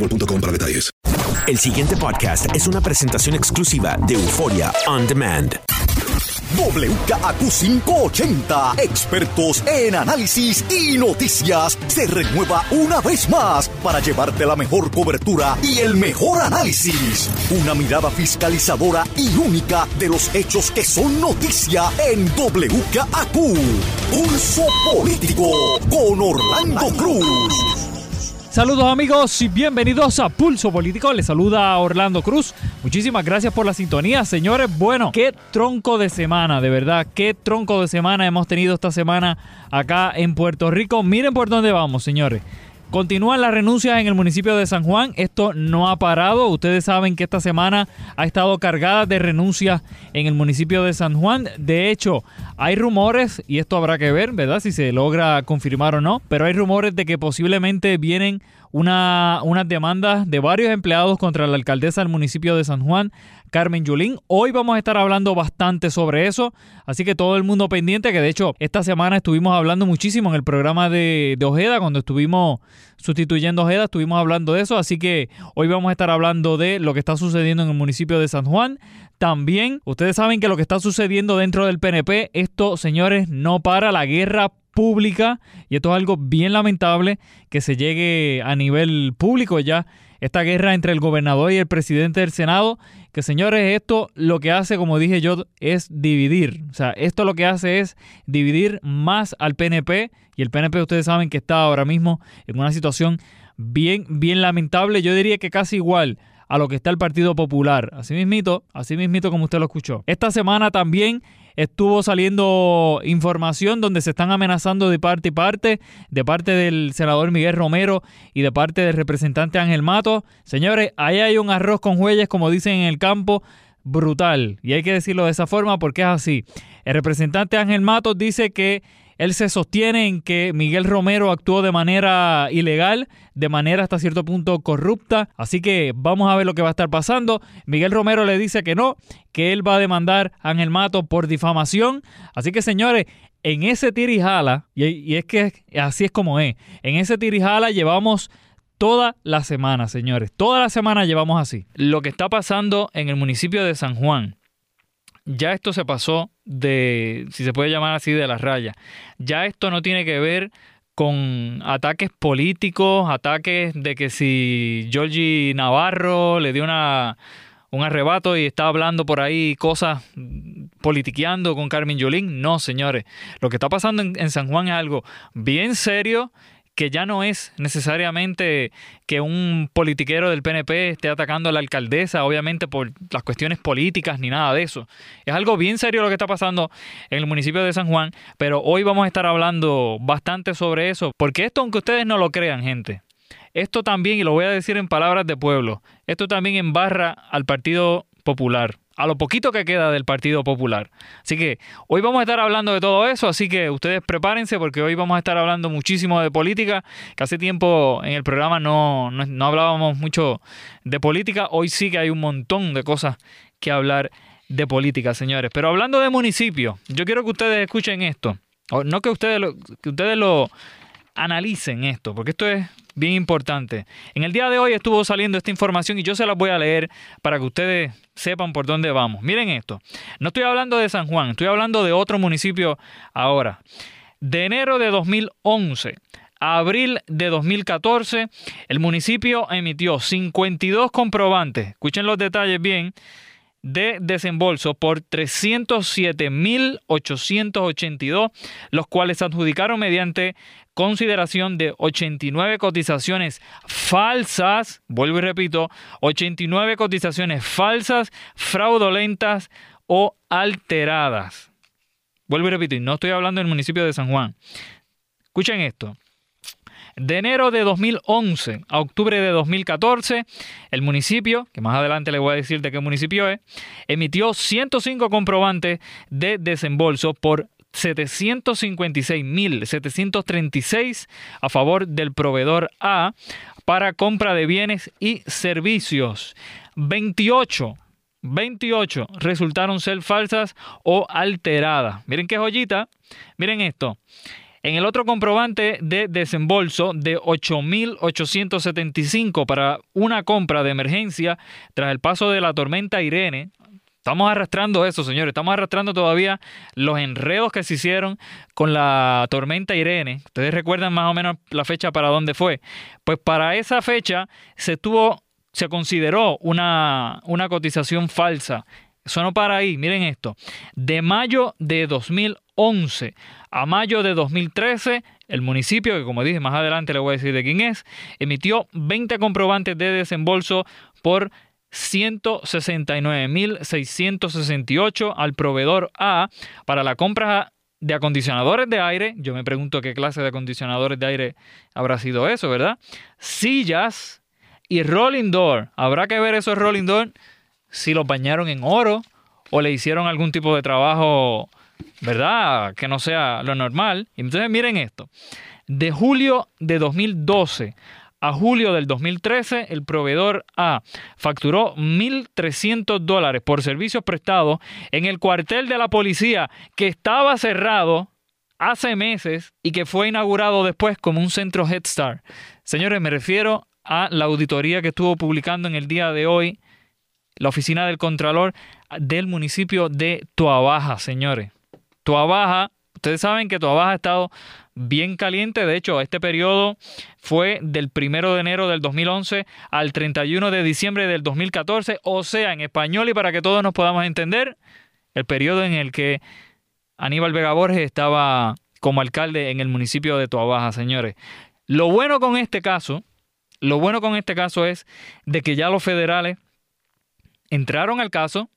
boostmobile.com para detalles. El siguiente podcast es una presentación exclusiva de Euforia On Demand. WKAQ580, expertos en análisis y noticias, se renueva una vez más para llevarte la mejor cobertura y el mejor análisis. Una mirada fiscalizadora y única de los hechos que son noticia en WKAQ. Pulso Político con Orlando Cruz. Saludos amigos y bienvenidos a Pulso Político. Les saluda Orlando Cruz. Muchísimas gracias por la sintonía, señores. Bueno, qué tronco de semana, de verdad. Qué tronco de semana hemos tenido esta semana acá en Puerto Rico. Miren por dónde vamos, señores. Continúan las renuncias en el municipio de San Juan. Esto no ha parado. Ustedes saben que esta semana ha estado cargada de renuncias en el municipio de San Juan. De hecho, hay rumores, y esto habrá que ver, ¿verdad? Si se logra confirmar o no. Pero hay rumores de que posiblemente vienen una, unas demandas de varios empleados contra la alcaldesa del municipio de San Juan, Carmen Yulín. Hoy vamos a estar hablando bastante sobre eso, así que todo el mundo pendiente, que de hecho esta semana estuvimos hablando muchísimo en el programa de, Ojeda, cuando estuvimos sustituyendo Ojeda, estuvimos hablando de eso, así que hoy vamos a estar hablando de lo que está sucediendo en el municipio de San Juan. También, ustedes saben que lo que está sucediendo dentro del PNP, esto, señores, no para la guerra pública y esto es algo bien lamentable que se llegue a nivel público ya esta guerra entre el gobernador y el presidente del Senado, que señores, esto lo que hace, como dije yo, es dividir. O sea, esto lo que hace es dividir más al PNP y el PNP ustedes saben que está ahora mismo en una situación bien, bien lamentable. Yo diría que casi igual a lo que está el Partido Popular. Así mismito, así mismito como usted lo escuchó. Esta semana también estuvo saliendo información donde se están amenazando de parte y parte, de parte del senador Miguel Romero y de parte del representante Ángel Mato. Señores, ahí hay un arroz con huellas, como dicen en el campo, brutal. Y hay que decirlo de esa forma porque es así. El representante Ángel Matos dice que él se sostiene en que Miguel Romero actuó de manera ilegal, de manera hasta cierto punto corrupta. Así que vamos a ver lo que va a estar pasando. Miguel Romero le dice que no, que él va a demandar a Ángel Mato por difamación. Así que señores, en ese tirijala, y, y es que así es como es, en ese tirijala llevamos toda la semana, señores. Toda la semana llevamos así. Lo que está pasando en el municipio de San Juan ya esto se pasó de, si se puede llamar así, de la raya. Ya esto no tiene que ver con ataques políticos, ataques de que si Georgie Navarro le dio una, un arrebato y está hablando por ahí cosas politiqueando con Carmen Yolín. No, señores. Lo que está pasando en San Juan es algo bien serio que ya no es necesariamente que un politiquero del PNP esté atacando a la alcaldesa, obviamente por las cuestiones políticas ni nada de eso. Es algo bien serio lo que está pasando en el municipio de San Juan, pero hoy vamos a estar hablando bastante sobre eso, porque esto, aunque ustedes no lo crean, gente, esto también, y lo voy a decir en palabras de pueblo, esto también embarra al Partido Popular a lo poquito que queda del Partido Popular. Así que hoy vamos a estar hablando de todo eso, así que ustedes prepárense porque hoy vamos a estar hablando muchísimo de política, que hace tiempo en el programa no, no, hablábamos mucho de política, hoy sí que hay un montón de cosas que hablar de política, señores. Pero hablando de municipio, yo quiero que ustedes escuchen esto, no que ustedes que ustedes lo analicen esto, porque esto es bien importante. En el día de hoy estuvo saliendo esta información y yo se las voy a leer para que ustedes sepan por dónde vamos. Miren esto. No estoy hablando de San Juan, estoy hablando de otro municipio ahora. De enero de 2011 a abril de 2014, el municipio emitió 52 comprobantes. Escuchen los detalles bien de desembolso por 307.882, los cuales se adjudicaron mediante consideración de 89 cotizaciones falsas, vuelvo y repito, 89 cotizaciones falsas, fraudulentas o alteradas. Vuelvo y repito, y no estoy hablando del municipio de San Juan. Escuchen esto. De enero de 2011 a octubre de 2014, el municipio, que más adelante le voy a decir de qué municipio es, emitió 105 comprobantes de desembolso por 756.736 a favor del proveedor A para compra de bienes y servicios. 28 28 resultaron ser falsas o alteradas. Miren qué joyita. Miren esto. En el otro comprobante de desembolso de 8.875 para una compra de emergencia tras el paso de la tormenta Irene, Estamos arrastrando eso, señores. Estamos arrastrando todavía los enredos que se hicieron con la tormenta Irene. Ustedes recuerdan más o menos la fecha para dónde fue. Pues para esa fecha se tuvo, se consideró una, una cotización falsa. Eso no para ahí. Miren esto. De mayo de 2011 a mayo de 2013, el municipio, que como dije más adelante le voy a decir de quién es, emitió 20 comprobantes de desembolso por 169.668 al proveedor A para la compra de acondicionadores de aire. Yo me pregunto qué clase de acondicionadores de aire habrá sido eso, ¿verdad? Sillas y rolling door. Habrá que ver esos rolling door si los bañaron en oro o le hicieron algún tipo de trabajo, ¿verdad? Que no sea lo normal. Entonces miren esto. De julio de 2012 a julio del 2013, el proveedor A facturó 1.300 dólares por servicios prestados en el cuartel de la policía que estaba cerrado hace meses y que fue inaugurado después como un centro Head Start. Señores, me refiero a la auditoría que estuvo publicando en el día de hoy la oficina del Contralor del municipio de Tuabaja, señores. Tuabaja, ustedes saben que Tuabaja ha estado bien caliente. De hecho, este periodo fue del 1 de enero del 2011 al 31 de diciembre del 2014. O sea, en español y para que todos nos podamos entender, el periodo en el que Aníbal Vega Borges estaba como alcalde en el municipio de Toabaja, señores. Lo bueno con este caso, lo bueno con este caso es de que ya los federales entraron al caso,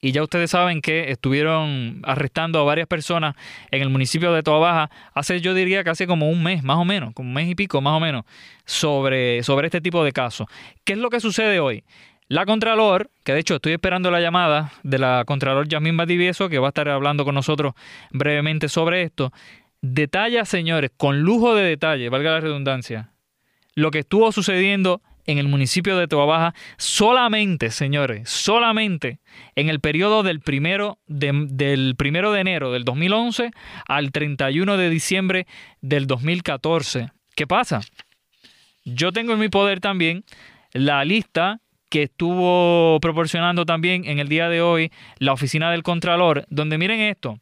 y ya ustedes saben que estuvieron arrestando a varias personas en el municipio de Toa Baja hace, yo diría que hace como un mes, más o menos, como un mes y pico, más o menos, sobre, sobre este tipo de casos. ¿Qué es lo que sucede hoy? La Contralor, que de hecho estoy esperando la llamada de la Contralor Yasmín Badivieso, que va a estar hablando con nosotros brevemente sobre esto, detalla, señores, con lujo de detalle, valga la redundancia, lo que estuvo sucediendo en el municipio de Toabaja solamente, señores, solamente en el periodo del primero de, del primero de enero del 2011 al 31 de diciembre del 2014. ¿Qué pasa? Yo tengo en mi poder también la lista que estuvo proporcionando también en el día de hoy la oficina del Contralor, donde miren esto,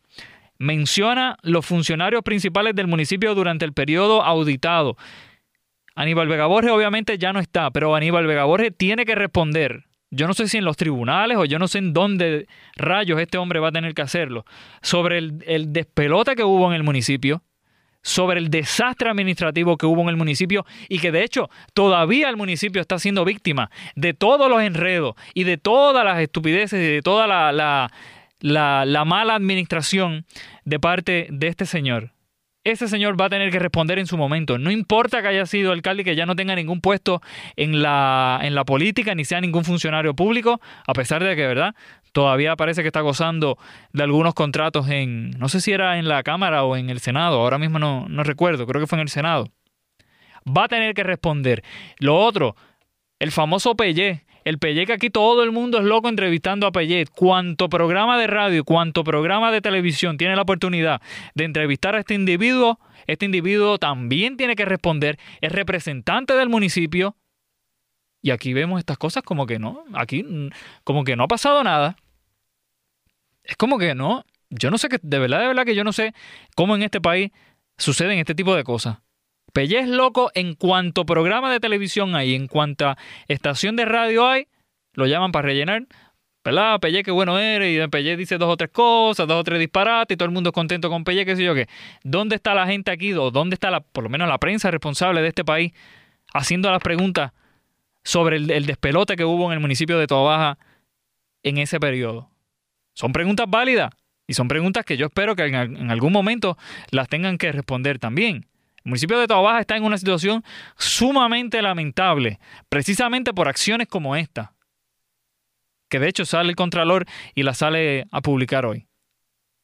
menciona los funcionarios principales del municipio durante el periodo auditado. Aníbal Vega Borges obviamente ya no está, pero Aníbal Vega Borges tiene que responder. Yo no sé si en los tribunales o yo no sé en dónde rayos este hombre va a tener que hacerlo. Sobre el, el despelote que hubo en el municipio, sobre el desastre administrativo que hubo en el municipio y que de hecho todavía el municipio está siendo víctima de todos los enredos y de todas las estupideces y de toda la, la, la mala administración de parte de este señor ese señor va a tener que responder en su momento. No importa que haya sido alcalde y que ya no tenga ningún puesto en la, en la política ni sea ningún funcionario público, a pesar de que, ¿verdad? Todavía parece que está gozando de algunos contratos en, no sé si era en la Cámara o en el Senado, ahora mismo no, no recuerdo, creo que fue en el Senado. Va a tener que responder. Lo otro, el famoso Pellé, el Pelle que aquí todo el mundo es loco entrevistando a Pellet. Cuanto programa de radio, cuanto programa de televisión tiene la oportunidad de entrevistar a este individuo, este individuo también tiene que responder, es representante del municipio. Y aquí vemos estas cosas como que no, aquí como que no ha pasado nada. Es como que no, yo no sé que, de verdad, de verdad que yo no sé cómo en este país suceden este tipo de cosas. Pelle es loco en cuanto programa de televisión hay, en cuanto estación de radio hay, lo llaman para rellenar. ¿Verdad? Pelle, qué bueno eres. Y Pelle dice dos o tres cosas, dos o tres disparates, y todo el mundo es contento con Pelle, qué sé yo qué. ¿Dónde está la gente aquí? ¿O dónde está la, por lo menos la prensa responsable de este país haciendo las preguntas sobre el, despelote que hubo en el municipio de Toabaja en ese periodo? Son preguntas válidas y son preguntas que yo espero que en algún momento las tengan que responder también. El municipio de Toabaja está en una situación sumamente lamentable, precisamente por acciones como esta, que de hecho sale el Contralor y la sale a publicar hoy.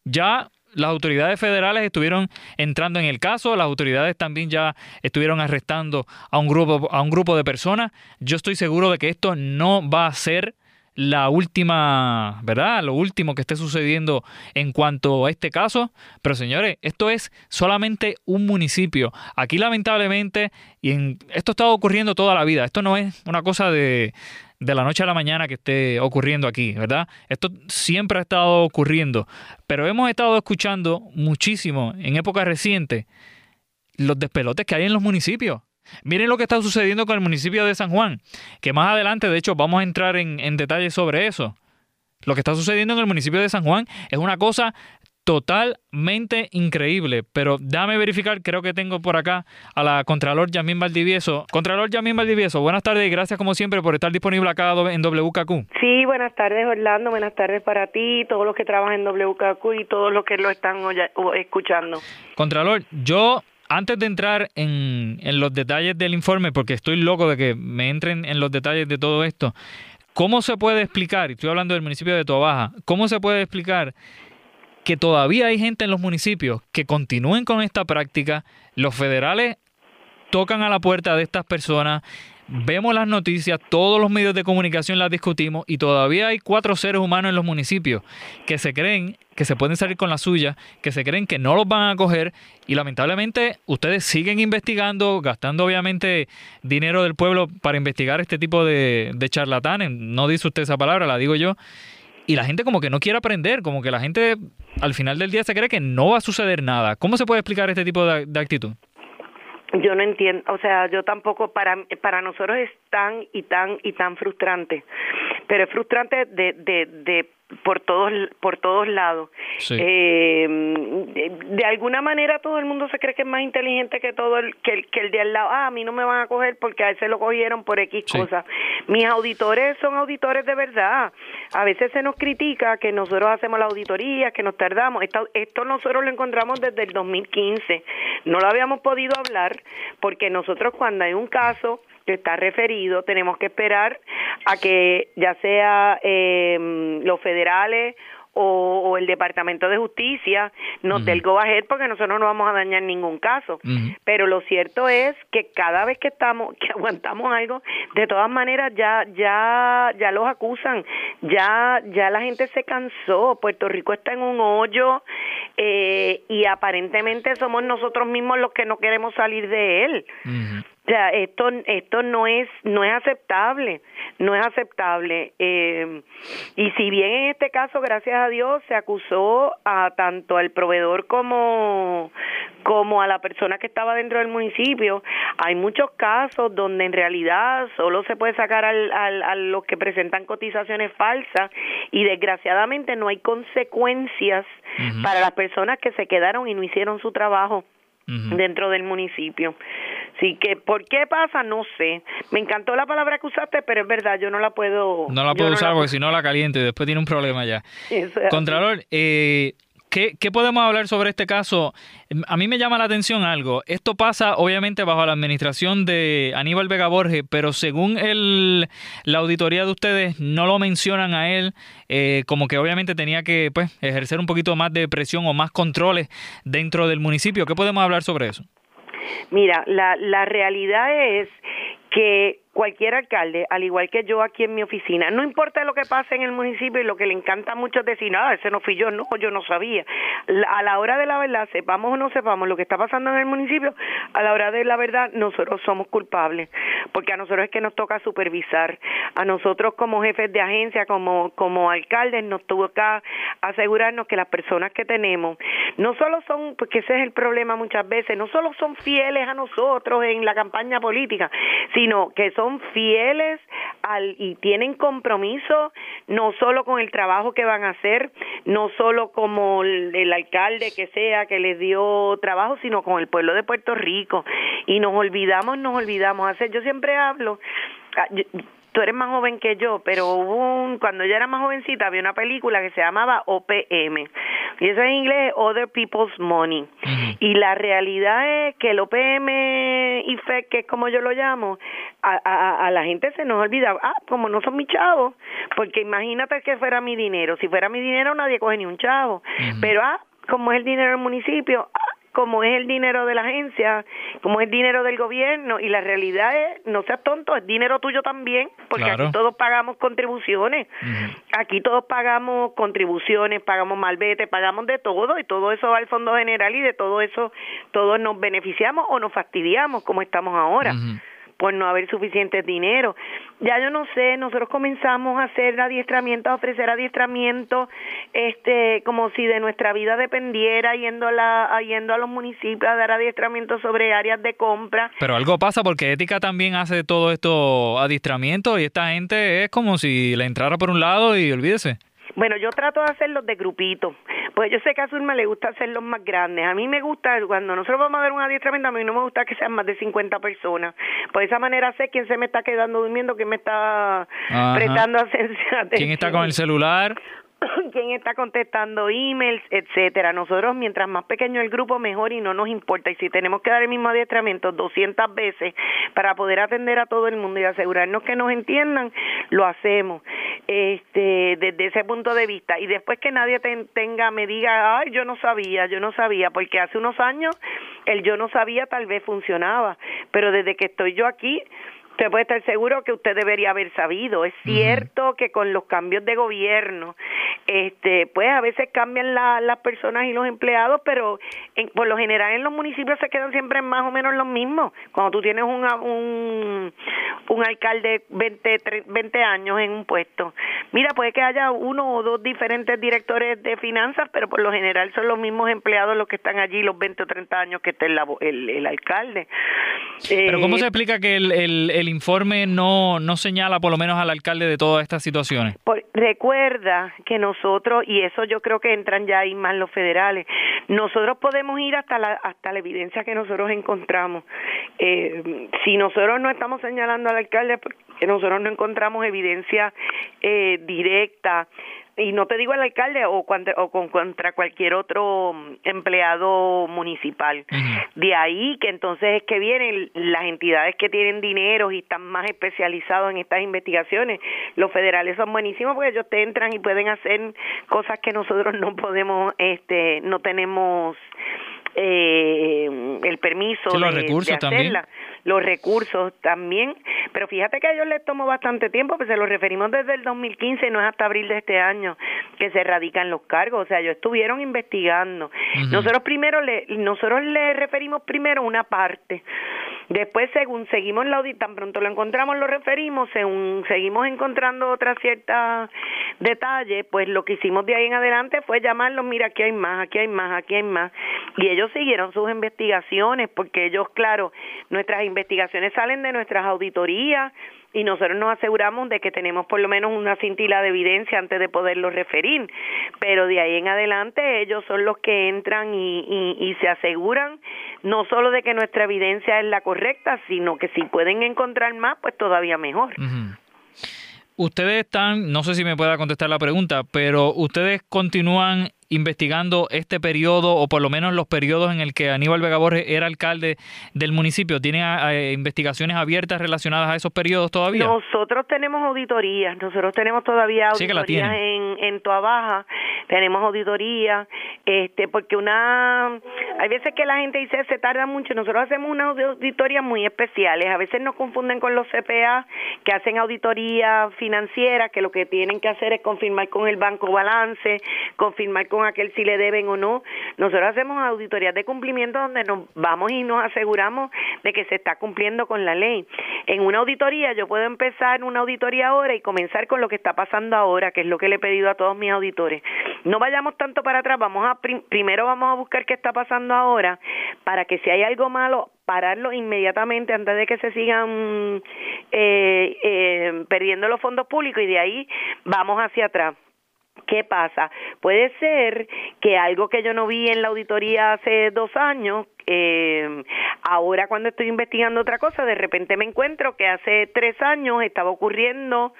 Ya las autoridades federales estuvieron entrando en el caso, las autoridades también ya estuvieron arrestando a un grupo, a un grupo de personas. Yo estoy seguro de que esto no va a ser la última, ¿verdad? Lo último que esté sucediendo en cuanto a este caso. Pero señores, esto es solamente un municipio. Aquí lamentablemente, y en, esto estado ocurriendo toda la vida. Esto no es una cosa de, de la noche a la mañana que esté ocurriendo aquí, ¿verdad? Esto siempre ha estado ocurriendo. Pero hemos estado escuchando muchísimo en épocas recientes los despelotes que hay en los municipios. Miren lo que está sucediendo con el municipio de San Juan, que más adelante, de hecho, vamos a entrar en, en detalles sobre eso. Lo que está sucediendo en el municipio de San Juan es una cosa totalmente increíble. Pero déjame verificar, creo que tengo por acá a la Contralor Yamín Valdivieso. Contralor Yamín Valdivieso, buenas tardes y gracias como siempre por estar disponible acá en WKQ. Sí, buenas tardes Orlando, buenas tardes para ti, todos los que trabajan en WKQ y todos los que lo están escuchando. Contralor, yo antes de entrar en, los detalles del informe, porque estoy loco de que me entren en los detalles de todo esto, ¿cómo se puede explicar, y estoy hablando del municipio de Tobaja, cómo se puede explicar que todavía hay gente en los municipios que continúen con esta práctica, los federales tocan a la puerta de estas personas, vemos las noticias, todos los medios de comunicación las discutimos y todavía hay cuatro seres humanos en los municipios que se creen que se pueden salir con la suya, que se creen que no los van a coger y lamentablemente ustedes siguen investigando, gastando obviamente dinero del pueblo para investigar este tipo de, charlatanes. No dice usted esa palabra, la digo yo. Y la gente como que no quiere aprender, como que la gente al final del día se cree que no va a suceder nada. ¿Cómo se puede explicar este tipo de actitud? Yo no entiendo, o sea, yo tampoco para para nosotros es tan y tan y tan frustrante, pero es frustrante de de de por todos por todos lados. Eh, de, alguna manera todo el mundo se cree que es más inteligente que todo el que, el que el de al lado. Ah, a mí no me van a coger porque a ese lo cogieron por X cosas. Mis auditores son auditores de verdad. A veces se nos critica que nosotros hacemos la auditoría, que nos tardamos. Esto, esto nosotros lo encontramos desde el 2015. No lo habíamos podido hablar porque nosotros cuando hay un caso que está referido, tenemos que esperar a que ya sea eh, los federales o, el Departamento de Justicia nos dé el go ahead porque nosotros no vamos a dañar ningún caso. Pero lo cierto es que cada vez que estamos, que aguantamos algo, de todas maneras ya, ya, ya los acusan, ya, ya la gente se cansó, Puerto Rico está en un hoyo eh, y aparentemente somos nosotros mismos los que no queremos salir de él. O sea, esto, esto no es, no es aceptable, no es aceptable. Eh, y si bien en este caso, gracias a Dios, se acusó a tanto al proveedor como, como a la persona que estaba dentro del municipio, hay muchos casos donde en realidad solo se puede sacar al, al, a los que presentan cotizaciones falsas y desgraciadamente no hay consecuencias para las personas que se quedaron y no hicieron su trabajo. Dentro del municipio. Así que, ¿por qué pasa? No sé. Me encantó la palabra que usaste, pero es verdad, yo no la puedo... No la puedo usar porque si no la caliento y después tiene un problema ya. Contralor, eh, ¿Qué, ¿Qué, podemos hablar sobre este caso? A mí me llama la atención algo. Esto pasa obviamente bajo la administración de Aníbal Vega Borges, pero según el, la auditoría de ustedes no lo mencionan a él, eh, como que obviamente tenía que pues, ejercer un poquito más de presión o más controles dentro del municipio. ¿Qué podemos hablar sobre eso? Mira, la, la realidad es que cualquier alcalde, al igual que yo aquí en mi oficina, no importa lo que pase en el municipio y lo que le encanta mucho es decir, nada, ese no fui yo, no, yo no sabía. A la hora de la verdad, sepamos o no sepamos lo que está pasando en el municipio, a la hora de la verdad nosotros somos culpables, porque a nosotros es que nos toca supervisar, a nosotros como jefes de agencia, como, como alcaldes, nos toca asegurarnos que las personas que tenemos no solo son, porque ese es el problema muchas veces, no solo son fieles a nosotros en la campaña política, sino que fieles al, y tienen compromiso no solo con el trabajo que van a hacer, no solo como el, alcalde que sea que les dio trabajo, sino con el pueblo de Puerto Rico. Y nos olvidamos, nos olvidamos hacer. Yo siempre hablo, ah, tú eres más joven que yo, pero hubo cuando yo era más jovencita había una película que se llamaba OPM y eso en inglés Other People's Money. Y la realidad es que el OPM fe que es como yo lo llamo, a, a, la gente se nos olvida, ah, como no son mis chavos, porque imagínate que fuera mi dinero, si fuera mi dinero nadie coge ni un chavo, pero ah, como es el dinero del municipio, ah, como es el dinero de la agencia, como es el dinero del gobierno, y la realidad es, no seas tonto, es dinero tuyo también, porque aquí todos pagamos contribuciones, aquí todos pagamos contribuciones, pagamos malvete, pagamos de todo, y todo eso va al Fondo General, y de todo eso todos nos beneficiamos o nos fastidiamos, como estamos ahora por no haber suficiente dinero. Ya yo no sé, nosotros comenzamos a hacer adiestramiento, a ofrecer adiestramiento, este, como si de nuestra vida dependiera, yendo a, la, yendo a los municipios a dar adiestramiento sobre áreas de compra. Pero algo pasa porque Ética también hace todo esto adiestramiento y esta gente es como si le entrara por un lado y olvídese. Bueno, yo trato de hacerlos de grupito, pues yo sé que a Zulma le gusta hacerlos más grandes. A mí me gusta, cuando nosotros vamos a dar un adiestramiento, a mí no me gusta que sean más de 50 personas. Por esa manera sé quién se me está quedando durmiendo, quién me está prestando atención. ¿Quién está con el celular? quién está contestando emails, etcétera. Nosotros, mientras más pequeño el grupo, mejor y no nos importa. Y si tenemos que dar el mismo adiestramiento 200 veces para poder atender a todo el mundo y asegurarnos que nos entiendan, lo hacemos este desde ese punto de vista. Y después que nadie tenga, me diga, ay, yo no sabía, yo no sabía, porque hace unos años el yo no sabía tal vez funcionaba, pero desde que estoy yo aquí, usted puede estar seguro que usted debería haber sabido. Es cierto que con los cambios de gobierno, este, pues a veces cambian las personas y los empleados, pero en, por lo general en los municipios se quedan siempre más o menos los mismos. Cuando tú tienes un, un, un alcalde 20, 20 años en un puesto, mira, puede que haya uno o dos diferentes directores de finanzas, pero por lo general son los mismos empleados los que están allí los 20 o 30 años que esté el, el, el alcalde. Pero ¿cómo se eh, explica que el, el informe no, no señala por lo menos al alcalde de todas estas situaciones? recuerda que nosotros, y eso yo creo que entran ya ahí más los federales, nosotros podemos ir hasta la, hasta la evidencia que nosotros encontramos. Eh, si nosotros no estamos señalando al alcalde, que nosotros no encontramos evidencia eh, directa y no te digo el alcalde o, o con, contra cualquier otro mm, empleado municipal. De ahí que entonces es que vienen las entidades que tienen dinero y están más especializados en estas investigaciones. Los federales son buenísimos porque ellos te entran y pueden hacer cosas que nosotros no podemos, este, no tenemos eh, el permiso los recursos También. Los recursos también, pero fíjate que a ellos les tomó bastante tiempo, pues se los referimos desde el 2015, no es hasta abril de este año que se radican los cargos, o sea, ellos estuvieron investigando. Nosotros primero le, nosotros le referimos primero una parte, después según seguimos la audit, tan pronto lo encontramos lo referimos, según seguimos encontrando otras ciertas detalles, pues lo que hicimos de ahí en adelante fue llamarlos, mira, aquí hay más, aquí hay más, aquí hay más, y ellos siguieron sus investigaciones, porque ellos, claro, nuestras investigaciones salen de nuestras auditorías, y nosotros nos aseguramos de que tenemos por lo menos una cintila de evidencia antes de poderlo referir, pero de ahí en adelante ellos son los que entran y, y, se aseguran no solo de que nuestra evidencia es la correcta, sino que si pueden encontrar más, pues todavía mejor. Ustedes están, no sé si me pueda contestar la pregunta, pero ustedes continúan investigando este periodo o por lo menos los periodos en el que Aníbal Vega Borges era alcalde del municipio? ¿Tienen eh, investigaciones abiertas relacionadas a esos periodos todavía? Nosotros tenemos auditorías, nosotros tenemos todavía auditorías en, en Toa Baja, tenemos auditorías, este, porque una, hay veces que la gente dice se tarda mucho, nosotros hacemos unas auditorías muy especiales, a veces nos confunden con los CPA que hacen auditoría financiera, que lo que tienen que hacer es confirmar con el banco balance, confirmar con aquel si le deben o no. Nosotros hacemos auditorías de cumplimiento donde nos vamos y nos aseguramos de que se está cumpliendo con la ley. En una auditoría yo puedo empezar una auditoría ahora y comenzar con lo que está pasando ahora, que es lo que le he pedido a todos mis auditores. No vayamos tanto para atrás, vamos a primero vamos a buscar qué está pasando ahora para que si hay algo malo pararlo inmediatamente antes de que se sigan eh, eh, perdiendo los fondos públicos y de ahí vamos hacia atrás. ¿Qué pasa? Puede ser que algo que yo no vi en la auditoría hace dos años, eh, ahora cuando estoy investigando otra cosa, de repente me encuentro que hace tres años estaba ocurriendo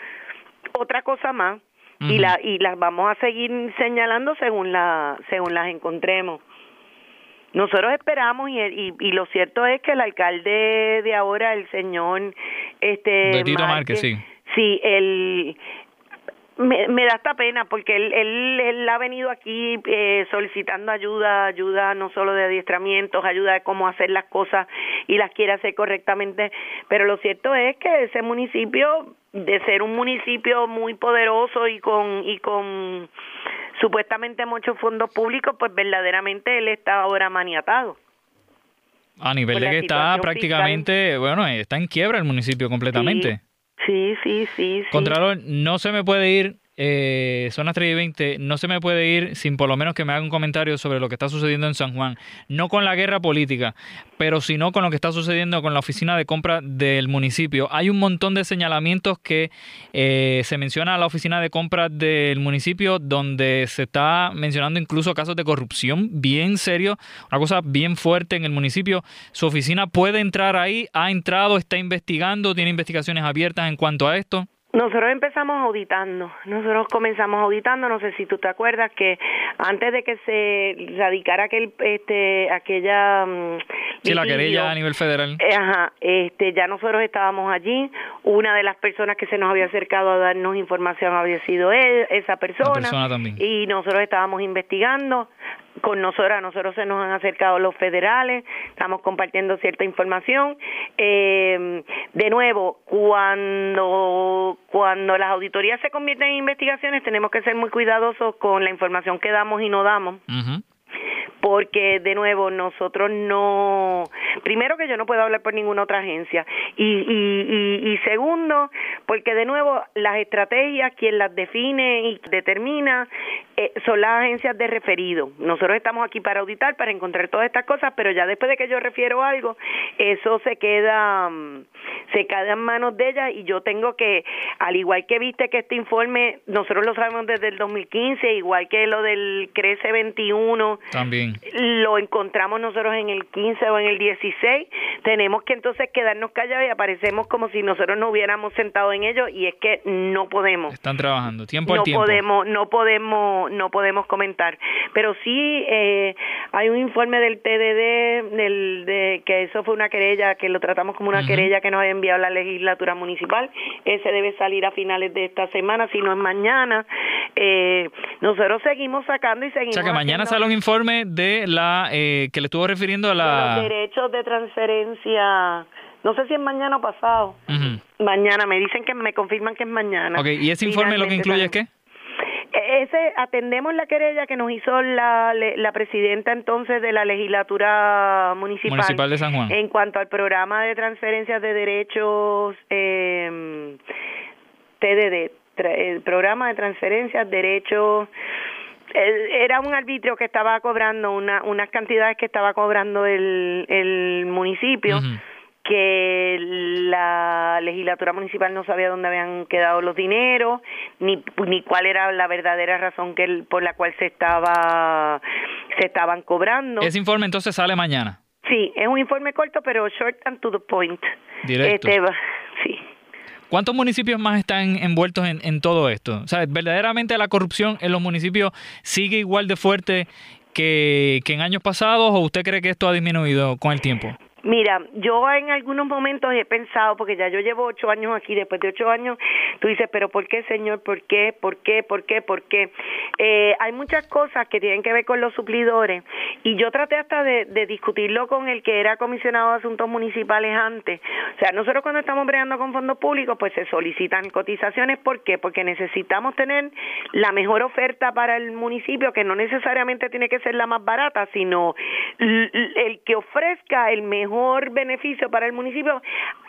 otra cosa más y la y las vamos a seguir señalando según la según las encontremos. Nosotros esperamos y, y, y, lo cierto es que el alcalde de ahora, el señor este Márquez, sí. Sí, el me, me da esta pena porque él, él, él ha venido aquí eh, solicitando ayuda, ayuda no solo de adiestramientos, ayuda de cómo hacer las cosas y las quiere hacer correctamente, pero lo cierto es que ese municipio, de ser un municipio muy poderoso y con, y con supuestamente muchos fondos públicos, pues verdaderamente él está ahora maniatado. A nivel de que está prácticamente, bueno, está en quiebra el municipio completamente. Sí, sí, sí. Contralor, no se me puede ir eh, zonas 3 y 20, no se me puede ir sin por lo menos que me haga un comentario sobre lo que está sucediendo en San Juan. No con la guerra política, pero sino con lo que está sucediendo con la oficina de compra del municipio. Hay un montón de señalamientos que eh, se menciona a la oficina de compra del municipio, donde se está mencionando incluso casos de corrupción bien serio, una cosa bien fuerte en el municipio. Su oficina puede entrar ahí, ha entrado, está investigando, tiene investigaciones abiertas en cuanto a esto. Nosotros empezamos auditando, nosotros comenzamos auditando, no sé si tú te acuerdas que antes de que se radicara aquel, este, aquella... Mm, sí, la querella a nivel federal. Eh, ajá, este, ya nosotros estábamos allí, una de las personas que se nos había acercado a darnos información había sido él, esa persona, persona también. y nosotros estábamos investigando, con nosotros, a nosotros se nos han acercado los federales, estamos compartiendo cierta información. Eh, de nuevo, cuando, cuando las auditorías se convierten en investigaciones, tenemos que ser muy cuidadosos con la información que damos y no damos porque de nuevo nosotros no, primero que yo no puedo hablar por ninguna otra agencia y, y, y, segundo porque de nuevo las estrategias quien las define y determina eh, son las agencias de referido. Nosotros estamos aquí para auditar, para encontrar todas estas cosas, pero ya después de que yo refiero algo, eso se queda mm, se queda en manos de ellas y yo tengo que, al igual que viste que este informe, nosotros lo sabemos desde el 2015, igual que lo del CRECE 21, también lo encontramos nosotros en el 15 o en el 16, tenemos que entonces quedarnos callados y aparecemos como si nosotros no hubiéramos sentado en ello y es que no podemos. Están trabajando tiempo no tiempo. podemos, no podemos, no podemos comentar, pero sí eh, hay un informe del TDD del, de que eso fue una querella que lo tratamos como una querella que nos había enviado la legislatura municipal. Ese debe salir a finales de esta semana, si no es mañana. Eh, nosotros seguimos sacando y seguimos. O sea que mañana sale un informe de la eh, que le estuvo refiriendo a la. los derechos de transferencia. No sé si es mañana o pasado. Mañana, me dicen que me confirman que es mañana. Ok, ¿y ese informe lo que incluye es qué? Ese, atendemos la querella que nos hizo la, la presidenta entonces de la legislatura municipal, municipal de San Juan en cuanto al programa de transferencias de derechos eh, TDD, el programa de transferencias de derechos era un arbitrio que estaba cobrando una, unas cantidades que estaba cobrando el, el municipio que la legislatura municipal no sabía dónde habían quedado los dineros, ni, ni cuál era la verdadera razón que por la cual se estaba se estaban cobrando. Ese informe entonces sale mañana. Sí, es un informe corto, pero short and to the point. Directo. Este, sí. ¿Cuántos municipios más están envueltos en, todo esto? O sea, ¿verdaderamente la corrupción en los municipios sigue igual de fuerte que, que en años pasados o usted cree que esto ha disminuido con el tiempo? Mira, yo en algunos momentos he pensado, porque ya yo llevo ocho años aquí, después de ocho años, tú dices, pero ¿por qué, Señor? ¿Por qué? ¿Por qué? ¿Por qué? ¿Por qué? Eh, hay muchas cosas que tienen que ver con los suplidores y yo traté hasta de, de, discutirlo con el que era comisionado de asuntos municipales antes. O sea, nosotros cuando estamos bregando con fondos públicos, pues se solicitan cotizaciones. ¿Por qué? Porque necesitamos tener la mejor oferta para el municipio, que no necesariamente tiene que ser la más barata, sino el que ofrezca el mejor mejor beneficio para el municipio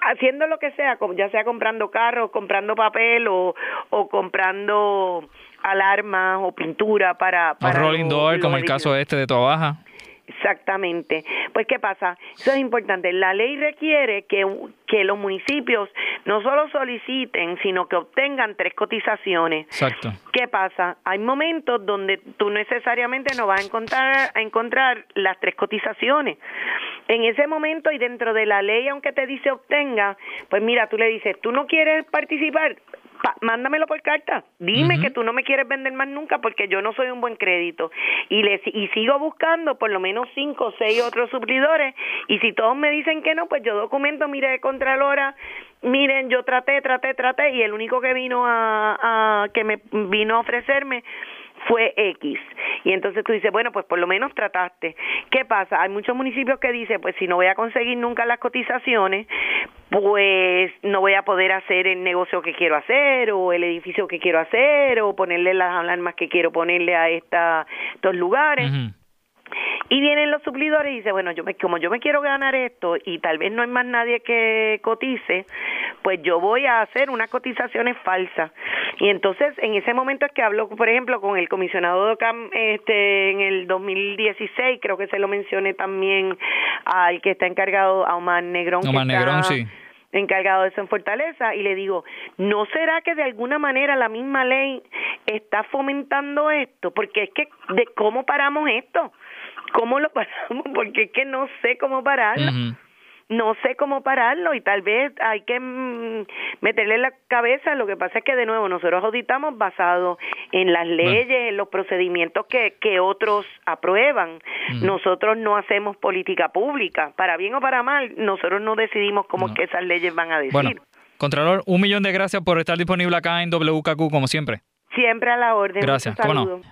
haciendo lo que sea, ya sea comprando carros, comprando papel o, o comprando alarmas o pintura para... para rolling door, como el caso este de Toa Baja. Exactamente. Pues, ¿qué pasa? Eso es importante. La ley requiere que, que los municipios no solo soliciten, sino que obtengan tres cotizaciones. Exacto. ¿Qué pasa? Hay momentos donde tú necesariamente no vas a encontrar, a encontrar las tres cotizaciones. En ese momento y dentro de la ley, aunque te dice obtenga, pues mira, tú le dices, tú no quieres participar, mándamelo por carta. Dime que tú no me quieres vender más nunca porque yo no soy un buen crédito. Y, le, y sigo buscando por lo menos cinco o seis otros suplidores. Y si todos me dicen que no, pues yo documento, mire, Contralora, miren, yo traté, traté, traté. Y el único que vino a, a que me vino a ofrecerme fue X. Y entonces tú dices, bueno, pues por lo menos trataste. ¿Qué pasa? Hay muchos municipios que dicen, pues si no voy a conseguir nunca las cotizaciones, pues no voy a poder hacer el negocio que quiero hacer o el edificio que quiero hacer o ponerle las alarmas que quiero ponerle a esta, estos lugares. Y vienen los suplidores y dicen, bueno, yo me, como yo me quiero ganar esto y tal vez no hay más nadie que cotice, pues yo voy a hacer unas cotizaciones falsas. Y entonces en ese momento es que hablo, por ejemplo, con el comisionado de OCAM este, en el 2016, creo que se lo mencioné también al que está encargado, a Omar Negrón. Omar Negrón, sí encargado de eso en Fortaleza y le digo, ¿no será que de alguna manera la misma ley está fomentando esto? Porque es que, ¿de cómo paramos esto? ¿Cómo lo paramos? Porque es que no sé cómo pararlo. No sé cómo pararlo y tal vez hay que mm, meterle la cabeza. Lo que pasa es que, de nuevo, nosotros auditamos basado en las leyes, en los procedimientos que, que otros aprueban. Nosotros no hacemos política pública. Para bien o para mal, nosotros no decidimos cómo es que esas leyes van a decir. Bueno, Contralor, un millón de gracias por estar disponible acá en WKQ, como siempre. Siempre a la orden. Gracias.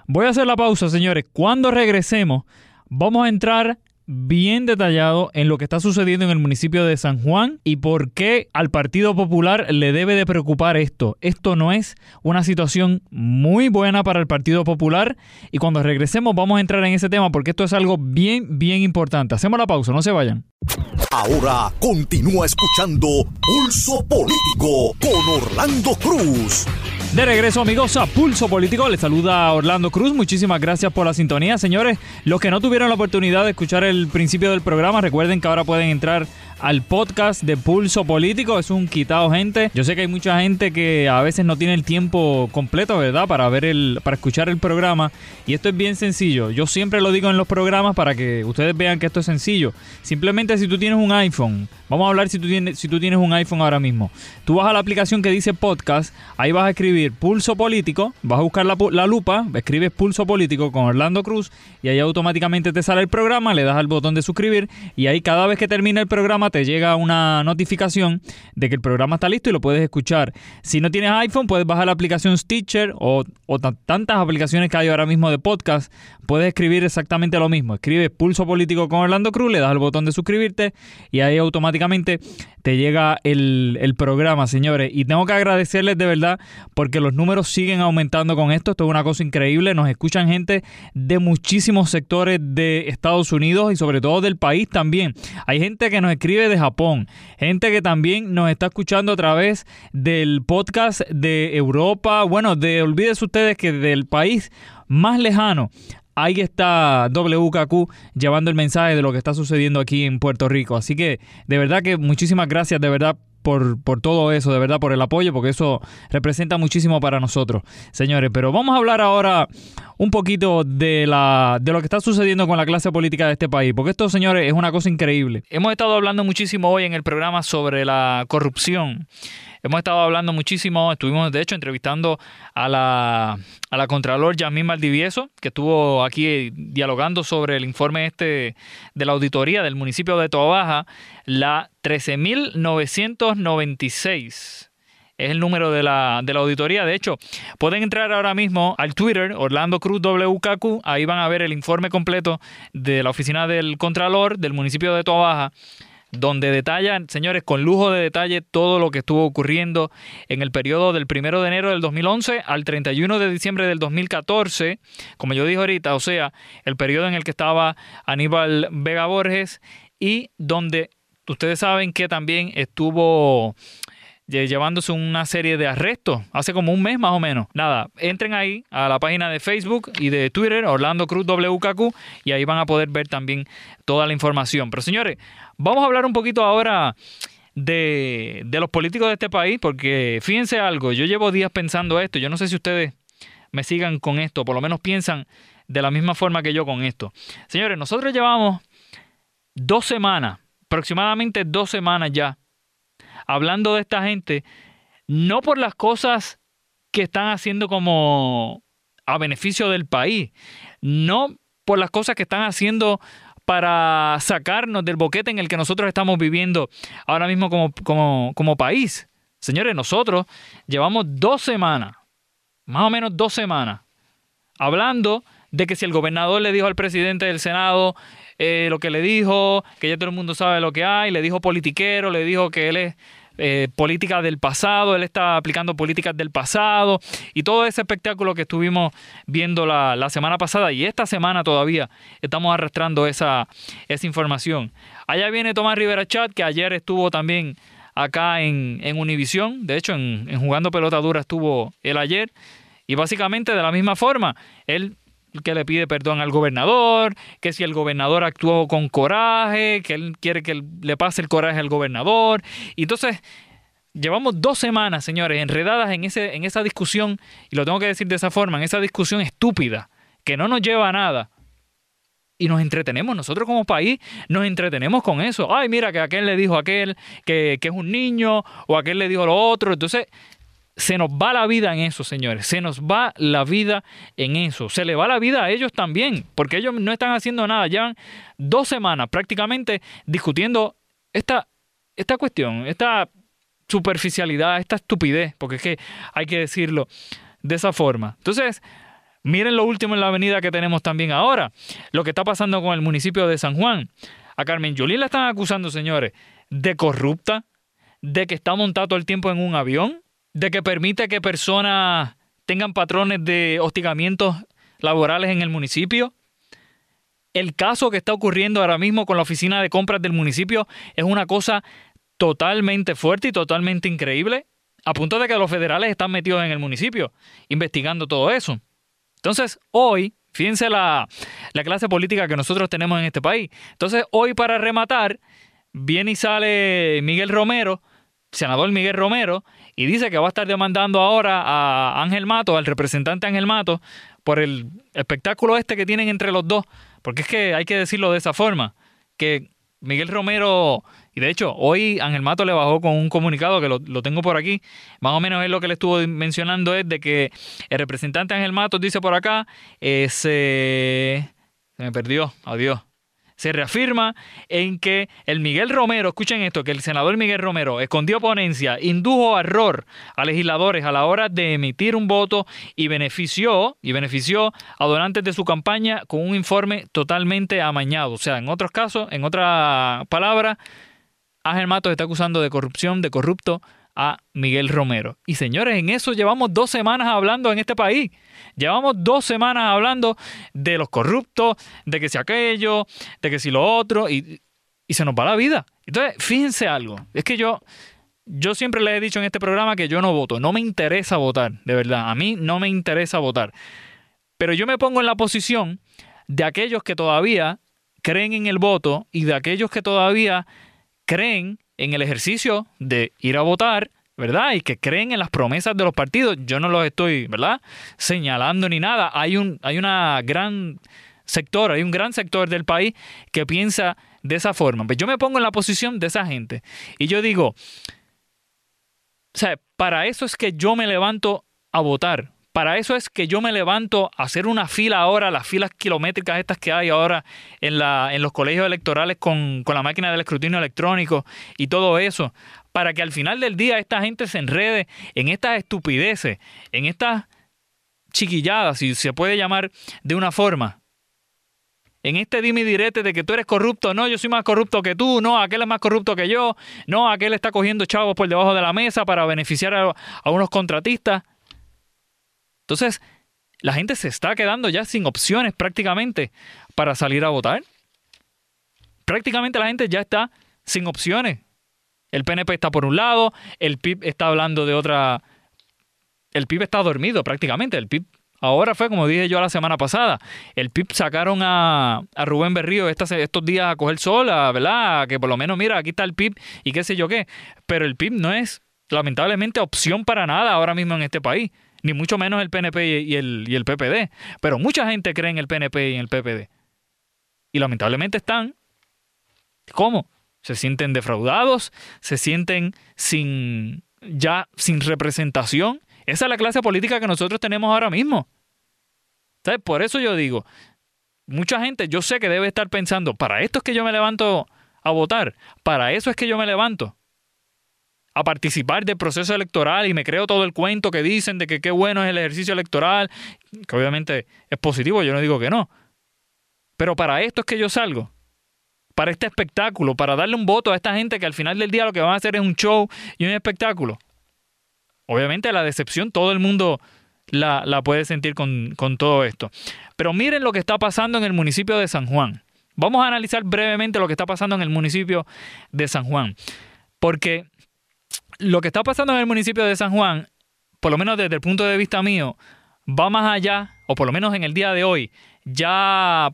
Voy a hacer la pausa, señores. Cuando regresemos, Vamos a entrar bien detallado en lo que está sucediendo en el municipio de San Juan y por qué al Partido Popular le debe de preocupar esto. Esto no es una situación muy buena para el Partido Popular y cuando regresemos vamos a entrar en ese tema porque esto es algo bien, bien importante. Hacemos la pausa, no se vayan. Ahora continúa escuchando Pulso Político con Orlando Cruz. De regreso amigos a Pulso Político, les saluda Orlando Cruz, muchísimas gracias por la sintonía. Señores, los que no tuvieron la oportunidad de escuchar el principio del programa, recuerden que ahora pueden entrar al podcast de Pulso Político. Es un quitado, gente. Yo sé que hay mucha gente que a veces no tiene el tiempo completo, ¿verdad? Para ver el, para escuchar el programa. Y esto es bien sencillo. Yo siempre lo digo en los programas para que ustedes vean que esto es sencillo. Simplemente si tú tienes un iPhone, vamos a hablar si tú tienes, si tú tienes un iPhone ahora mismo. Tú vas a la aplicación que dice podcast, ahí vas a escribir Pulso Político, vas a buscar la, la lupa, escribes Pulso Político con Orlando Cruz y ahí automáticamente te sale el programa, le das al botón de suscribir y ahí cada vez que termine el programa te llega una notificación de que el programa está listo y lo puedes escuchar. Si no tienes iPhone, puedes bajar la aplicación Stitcher o, tantas aplicaciones que hay ahora mismo de podcast. Puedes escribir exactamente lo mismo. Escribes Pulso Político con Orlando Cruz, le das al botón de suscribirte y ahí automáticamente te llega el, el programa, señores. Y tengo que agradecerles de verdad porque los números siguen aumentando con esto. Esto es una cosa increíble. Nos escuchan gente de muchísimos sectores de Estados Unidos y sobre todo del país también. Hay gente que nos escribe de Japón, gente que también nos está escuchando a través del podcast de Europa, bueno, de olvídese ustedes que del país más lejano ahí está WKQ llevando el mensaje de lo que está sucediendo aquí en Puerto Rico. Así que de verdad que muchísimas gracias, de verdad. Por, por todo eso, de verdad, por el apoyo, porque eso representa muchísimo para nosotros, señores. Pero vamos a hablar ahora un poquito de, la, de lo que está sucediendo con la clase política de este país, porque esto, señores, es una cosa increíble. Hemos estado hablando muchísimo hoy en el programa sobre la corrupción Hemos estado hablando muchísimo, estuvimos de hecho entrevistando a la, a la Contralor Yasmín Maldivieso, que estuvo aquí dialogando sobre el informe este de la auditoría del municipio de Toa la 13.996 es el número de la, de la, auditoría. De hecho, pueden entrar ahora mismo al Twitter, Orlando Cruz WKQ, ahí van a ver el informe completo de la oficina del Contralor del municipio de Toa donde detallan, señores, con lujo de detalle todo lo que estuvo ocurriendo en el periodo del 1 de enero del 2011 al 31 de diciembre del 2014, como yo dije ahorita, o sea, el periodo en el que estaba Aníbal Vega Borges y donde ustedes saben que también estuvo llevándose una serie de arrestos hace como un mes más o menos. Nada, entren ahí a la página de Facebook y de Twitter, Orlando Cruz WKQ, y ahí van a poder ver también toda la información. Pero señores, vamos a hablar un poquito ahora de, de los políticos de este país, porque fíjense algo, yo llevo días pensando esto, yo no sé si ustedes me sigan con esto, por lo menos piensan de la misma forma que yo con esto. Señores, nosotros llevamos dos semanas, aproximadamente dos semanas ya, hablando de esta gente, no por las cosas que están haciendo como a beneficio del país, no por las cosas que están haciendo para sacarnos del boquete en el que nosotros estamos viviendo ahora mismo como, como, como país. Señores, nosotros llevamos dos semanas, más o menos dos semanas, hablando de que si el gobernador le dijo al presidente del Senado eh, lo que le dijo, que ya todo el mundo sabe lo que hay, le dijo politiquero, le dijo que él es eh, del pasado, él está aplicando políticas del pasado y todo ese espectáculo que estuvimos viendo la, semana pasada y esta semana todavía estamos arrastrando esa, esa información. Allá viene Tomás Rivera Chat, que ayer estuvo también acá en, en Univisión, de hecho en, en Jugando Pelota Dura estuvo él ayer. Y básicamente de la misma forma, él que le pide perdón al gobernador, que si el gobernador actuó con coraje, que él quiere que le pase el coraje al gobernador. Y entonces, llevamos dos semanas, señores, enredadas en, ese, en esa discusión, y lo tengo que decir de esa forma, en esa discusión estúpida, que no nos lleva a nada. Y nos entretenemos, nosotros como país nos entretenemos con eso. Ay, mira que aquel le dijo a aquel que, que es un niño, o aquel le dijo lo otro. Entonces, se nos va la vida en eso, señores. Se nos va la vida en eso. Se le va la vida a ellos también, porque ellos no están haciendo nada. Llevan dos semanas prácticamente discutiendo esta, esta cuestión, esta superficialidad, esta estupidez, porque es que hay que decirlo de esa forma. Entonces, miren lo último en la avenida que tenemos también ahora, lo que está pasando con el municipio de San Juan. A Carmen Yulín la están acusando, señores, de corrupta, de que está montado todo el tiempo en un avión, de que permite que personas tengan patrones de hostigamientos laborales en el municipio. El caso que está ocurriendo ahora mismo con la oficina de compras del municipio es una cosa totalmente fuerte y totalmente increíble, a punto de que los federales están metidos en el municipio investigando todo eso. Entonces, hoy, fíjense la, la clase política que nosotros tenemos en este país. Entonces, hoy para rematar, viene y sale Miguel Romero, senador Miguel Romero, y dice que va a estar demandando ahora a Ángel Mato, al representante Ángel Mato, por el espectáculo este que tienen entre los dos. Porque es que hay que decirlo de esa forma, que Miguel Romero, y de hecho hoy Ángel Mato le bajó con un comunicado que lo, tengo por aquí, más o menos es lo que le estuvo mencionando es de que el representante Ángel Mato dice por acá, eh, se, se me perdió, adiós se reafirma en que el Miguel Romero, escuchen esto, que el senador Miguel Romero escondió ponencia, indujo error a legisladores a la hora de emitir un voto y benefició, y benefició a donantes de su campaña con un informe totalmente amañado. O sea, en otros casos, en otra palabra, Ángel Matos está acusando de corrupción, de corrupto a Miguel Romero. Y señores, en eso llevamos dos semanas hablando en este país. Llevamos dos semanas hablando de los corruptos, de que si aquello, de que si lo otro, y, se nos va la vida. Entonces, fíjense algo. Es que yo, yo siempre les he dicho en este programa que yo no voto. No me interesa votar, de verdad. A mí no me interesa votar. Pero yo me pongo en la posición de aquellos que todavía creen en el voto y de aquellos que todavía creen en el ejercicio de ir a votar, ¿verdad? Y que creen en las promesas de los partidos. Yo no los estoy, ¿verdad? Señalando ni nada. Hay un hay una gran sector, hay un gran sector del país que piensa de esa forma. Pues yo me pongo en la posición de esa gente y yo digo, o sea, para eso es que yo me levanto a votar. Para eso es que yo me levanto a hacer una fila ahora, las filas kilométricas estas que hay ahora en, la, en los colegios electorales con, la máquina del escrutinio electrónico y todo eso, para que al final del día esta gente se enrede en estas estupideces, en estas chiquilladas, si se puede llamar de una forma, en este dime y direte de que tú eres corrupto, no, yo soy más corrupto que tú, no, aquel es más corrupto que yo, no, aquel está cogiendo chavos por debajo de la mesa para beneficiar a unos contratistas. Entonces, la gente se está quedando ya sin opciones prácticamente para salir a votar. Prácticamente la gente ya está sin opciones. El PNP está por un lado, el PIB está hablando de otra... El PIB está dormido prácticamente, el PIB Ahora fue, como dije yo la semana pasada, el PIB sacaron a, Rubén Berrío estos días a coger sol, ¿verdad? Que por lo menos, mira, aquí está el PIB y qué sé yo qué. Pero el PIB no es, lamentablemente, opción para nada ahora mismo en este país. Ni mucho menos el PNP y el, y el PPD. Pero mucha gente cree en el PNP y en el PPD. Y lamentablemente están, ¿cómo? Se sienten defraudados, se sienten sin, ya sin representación esa es la clase política que nosotros tenemos ahora mismo. ¿Sabes? Por eso yo digo, mucha gente yo sé que debe estar pensando, para esto es que yo me levanto a votar, para eso es que yo me levanto a participar del proceso electoral y me creo todo el cuento que dicen de que qué bueno es el ejercicio electoral, que obviamente es positivo, yo no digo que no. Pero para esto es que yo salgo. Para este espectáculo, para darle un voto a esta gente que al final del día lo que van a hacer es un show y un espectáculo. Obviamente la decepción todo el mundo la, puede sentir con, todo esto. Pero miren lo que está pasando en el municipio de San Juan. Vamos a analizar brevemente lo que está pasando en el municipio de San Juan. Porque lo que está pasando en el municipio de San Juan, por lo menos desde el punto de vista mío, va más allá, o por lo menos en el día de hoy, ya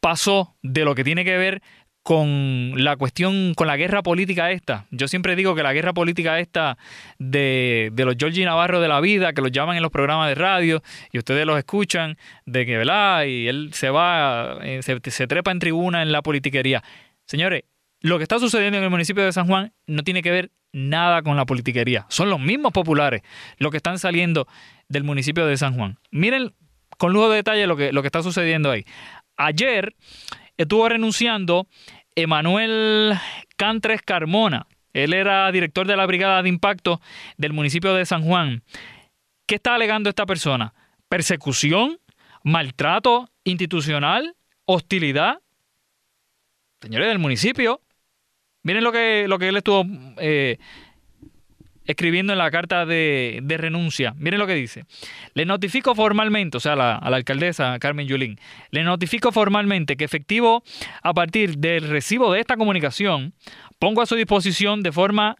pasó de lo que tiene que ver con la cuestión, con la guerra política esta. Yo siempre digo que la guerra política esta de, de los Georgie Navarro de la vida, que los llaman en los programas de radio y ustedes los escuchan, de que, ¿verdad? Y él se va, eh, se, se trepa en tribuna en la politiquería. Señores, lo que está sucediendo en el municipio de San Juan no tiene que ver nada con la politiquería. Son los mismos populares los que están saliendo del municipio de San Juan. Miren con lujo de detalle lo que, lo que está sucediendo ahí. Ayer estuvo renunciando Emanuel Cantres Carmona. Él era director de la Brigada de Impacto del municipio de San Juan. ¿Qué está alegando esta persona? ¿Persecución? ¿Maltrato institucional? ¿Hostilidad? Señores del municipio, miren lo que, lo que él estuvo eh, escribiendo en la carta de, renuncia. Miren lo que dice. Le notifico formalmente, o sea, a la, alcaldesa Carmen Yulín, le notifico formalmente que efectivo a partir del recibo de esta comunicación, pongo a su disposición de forma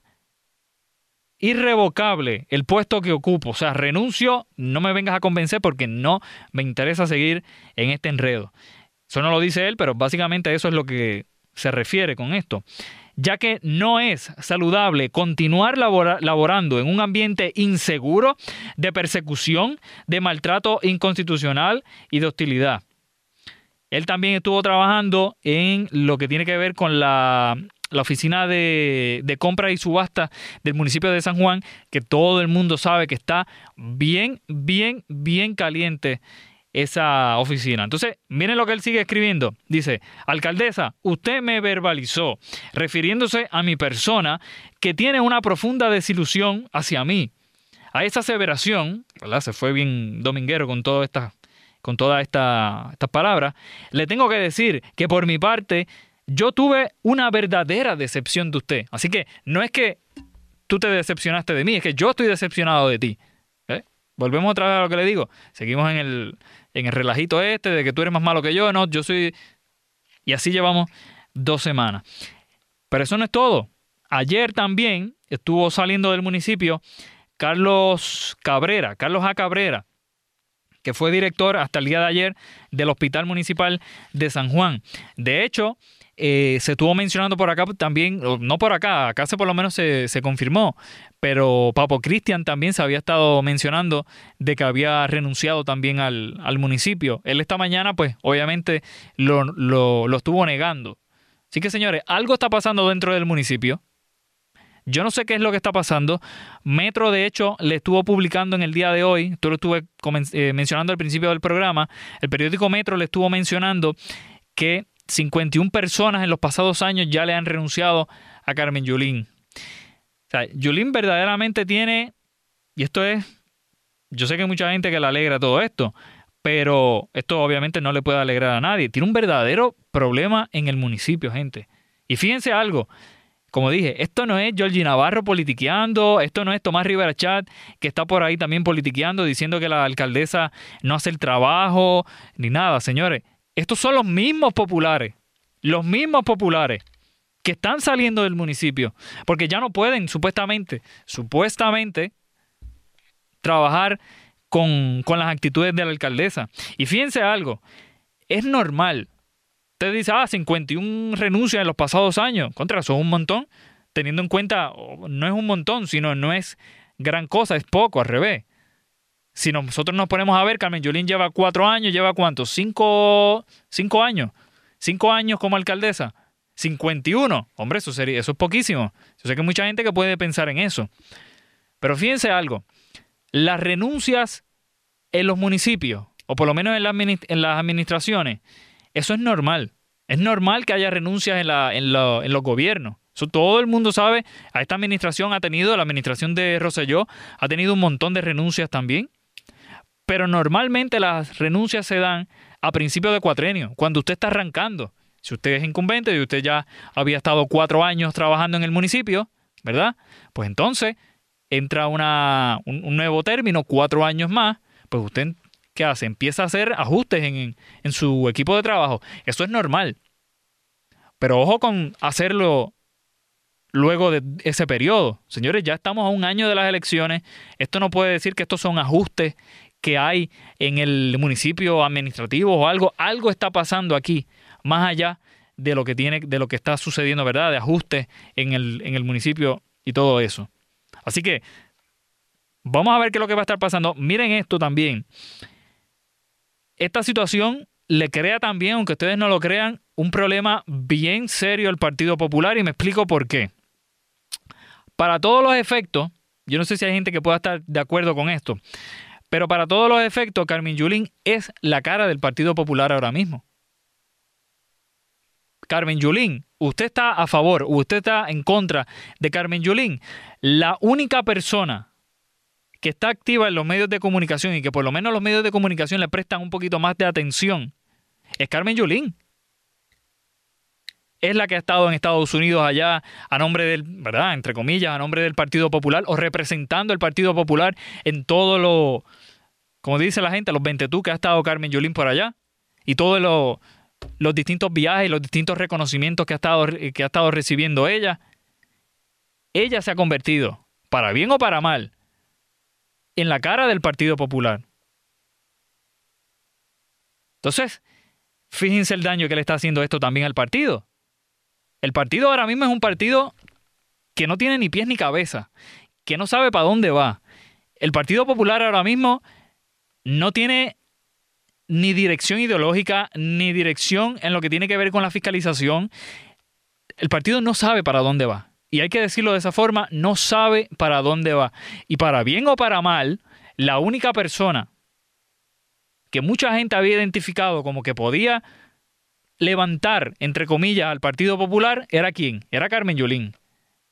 irrevocable el puesto que ocupo. O sea, renuncio, no me vengas a convencer porque no me interesa seguir en este enredo. Eso no lo dice él, pero básicamente eso es lo que se refiere con esto ya que no es saludable continuar laborando en un ambiente inseguro de persecución, de maltrato inconstitucional y de hostilidad. Él también estuvo trabajando en lo que tiene que ver con la, oficina de, de, compra y subasta del municipio de San Juan, que todo el mundo sabe que está bien, bien, bien caliente esa oficina. Entonces, miren lo que él sigue escribiendo. Dice, alcaldesa, usted me verbalizó, refiriéndose a mi persona, que tiene una profunda desilusión hacia mí. A esa aseveración, ¿verdad? Se fue bien dominguero con toda esta, con todas estas palabras. Le tengo que decir que por mi parte, yo tuve una verdadera decepción de usted. Así que no es que tú te decepcionaste de mí, es que yo estoy decepcionado de ti. ¿Eh? Volvemos otra vez a lo que le digo. Seguimos en el, en el relajito este de que tú eres más malo que yo, no, yo soy... Y así llevamos dos semanas. Pero eso no es todo. Ayer también estuvo saliendo del municipio Carlos Cabrera, Carlos A. Cabrera, que fue director hasta el día de ayer del Hospital Municipal de San Juan. De hecho, eh, se estuvo mencionando por acá también, no por acá, acá se por lo menos se, confirmó, pero Papo Cristian también se había estado mencionando de que había renunciado también al, municipio. Él esta mañana, pues obviamente lo, lo estuvo negando. Así que señores, algo está pasando dentro del municipio. Yo no sé qué es lo que está pasando. Metro, de hecho, le estuvo publicando en el día de hoy, esto lo estuve eh, mencionando al principio del programa, el periódico Metro le estuvo mencionando que 51 personas en los pasados años ya le han renunciado a Carmen Yulín. O sea, Yulín verdaderamente tiene, y esto es, yo sé que hay mucha gente que le alegra todo esto, pero esto obviamente no le puede alegrar a nadie. Tiene un verdadero problema en el municipio, gente. Y fíjense algo, como dije, esto no es Georgie Navarro politiqueando, esto no es Tomás Rivera Chat, que está por ahí también politiqueando, diciendo que la alcaldesa no hace el trabajo, ni nada, señores. Estos son los mismos populares, los mismos populares que están saliendo del municipio, porque ya no pueden, supuestamente, supuestamente, trabajar con, con las actitudes de la alcaldesa. Y fíjense algo, es normal Usted dice, ah, 51 renuncias en los pasados años. Contra, eso es un montón. Teniendo en cuenta, no es un montón, sino no es gran cosa, es poco, al revés. Si nosotros nos ponemos a ver, Carmen Yulín lleva cuatro años, lleva cuántos? Cinco, cinco años. Cinco años como alcaldesa. 51. Hombre, eso, sería, eso es poquísimo. Yo sé que hay mucha gente que puede pensar en eso. Pero fíjense algo. Las renuncias en los municipios, o por lo menos en, en las administraciones, eso es normal. Es normal que haya renuncias en, la, en, en los gobiernos. Todo el mundo sabe. A esta administración ha tenido, la administración de Rosselló ha tenido un montón de renuncias también. Pero normalmente las renuncias se dan a principios de cuatrenio, cuando usted está arrancando. Si usted es incumbente y usted ya había estado cuatro años trabajando en el municipio, ¿verdad? Pues entonces entra una, un, nuevo término, cuatro años más, pues usted ¿qué hace? Empieza a hacer ajustes en, su equipo de trabajo. Eso es normal. Pero ojo con hacerlo luego de ese periodo. Señores, ya estamos a un año de las elecciones. Esto no puede decir que estos son ajustes que hay en el municipio administrativo o algo. Algo está pasando aquí, más allá de lo que tiene, de lo que está sucediendo, ¿verdad? De ajustes en el, en el municipio y todo eso. Así que vamos a ver qué es lo que va a estar pasando. Miren esto también esta situación le crea también, aunque ustedes no lo crean, un problema bien serio al Partido Popular y me explico por qué. Para todos los efectos, yo no sé si hay gente que pueda estar de acuerdo con esto, pero para todos los efectos, Carmen Yulín es la cara del Partido Popular ahora mismo. Carmen Yulín, usted está a favor usted está en contra de Carmen Yulín. La única persona que está activa en los medios de comunicación y que por lo menos los medios de comunicación le prestan un poquito más de atención es Carmen Yulín. Es la que ha estado en Estados Unidos allá a nombre del, ¿verdad? Entre comillas, a nombre del Partido Popular o representando el Partido Popular en todo lo, como dice la gente, los 20 tú que ha estado Carmen Yulín por allá y todos los, los distintos viajes, los distintos reconocimientos que ha, estado, que ha estado recibiendo ella. Ella se ha convertido, para bien o para mal, en la cara del Partido Popular. Entonces, fíjense el daño que le está haciendo esto también al partido. El partido ahora mismo es un partido que no tiene ni pies ni cabeza, que no sabe para dónde va. El Partido Popular ahora mismo no tiene ni dirección ideológica, ni dirección en lo que tiene que ver con la fiscalización. El partido no sabe para dónde va y hay que decirlo de esa forma, no sabe para dónde va. Y para bien o para mal, la única persona que mucha gente había identificado como que podía levantar, entre comillas, al Partido Popular, era quién? Era Carmen Yulín.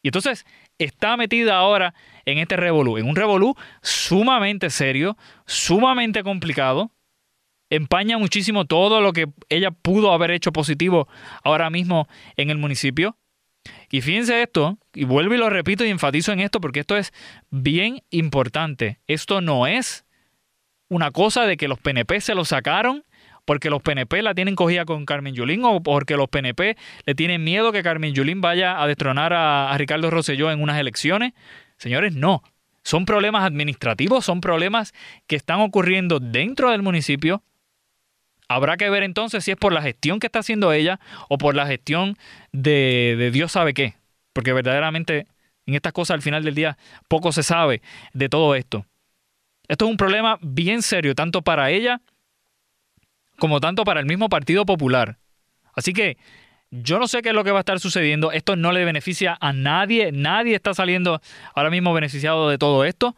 Y entonces está metida ahora en este revolú, en un revolú sumamente serio, sumamente complicado, empaña muchísimo todo lo que ella pudo haber hecho positivo ahora mismo en el municipio. Y fíjense esto, y vuelvo y lo repito y enfatizo en esto porque esto es bien importante. Esto no es una cosa de que los PNP se lo sacaron porque los PNP la tienen cogida con Carmen Yulín o porque los PNP le tienen miedo que Carmen Yulín vaya a destronar a, Ricardo Rosselló en unas elecciones. Señores, no. Son problemas administrativos, son problemas que están ocurriendo dentro del municipio. Habrá que ver entonces si es por la gestión que está haciendo ella o por la gestión de, de Dios sabe qué. Porque verdaderamente en estas cosas al final del día poco se sabe de todo esto. Esto es un problema bien serio, tanto para ella como tanto para el mismo Partido Popular. Así que yo no sé qué es lo que va a estar sucediendo. Esto no le beneficia a nadie. Nadie está saliendo ahora mismo beneficiado de todo esto.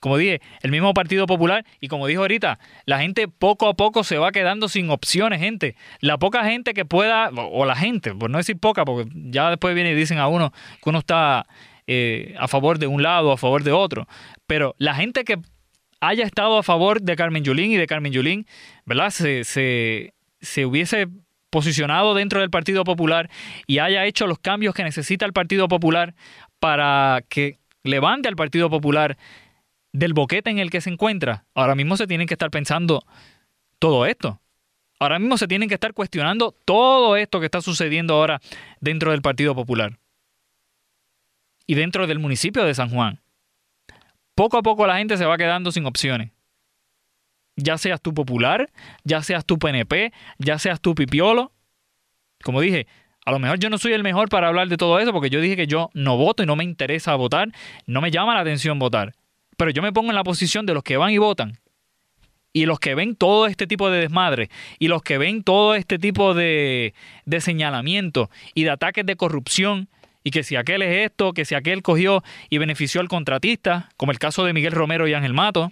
Como dije, el mismo Partido Popular y como dijo ahorita, la gente poco a poco se va quedando sin opciones, gente. La poca gente que pueda, o la gente, por no decir poca, porque ya después viene y dicen a uno que uno está eh, a favor de un lado, a favor de otro. Pero la gente que haya estado a favor de Carmen Yulín y de Carmen Yulín, ¿verdad? Se, se, se hubiese posicionado dentro del Partido Popular y haya hecho los cambios que necesita el Partido Popular para que levante al Partido Popular del boquete en el que se encuentra, ahora mismo se tienen que estar pensando todo esto. Ahora mismo se tienen que estar cuestionando todo esto que está sucediendo ahora dentro del Partido Popular y dentro del municipio de San Juan. Poco a poco la gente se va quedando sin opciones. Ya seas tú popular, ya seas tú PNP, ya seas tú pipiolo. Como dije, a lo mejor yo no soy el mejor para hablar de todo eso porque yo dije que yo no voto y no me interesa votar, no me llama la atención votar. Pero yo me pongo en la posición de los que van y votan. Y los que ven todo este tipo de desmadre, y los que ven todo este tipo de, de señalamiento y de ataques de corrupción, y que si aquel es esto, que si aquel cogió y benefició al contratista, como el caso de Miguel Romero y Ángel Mato,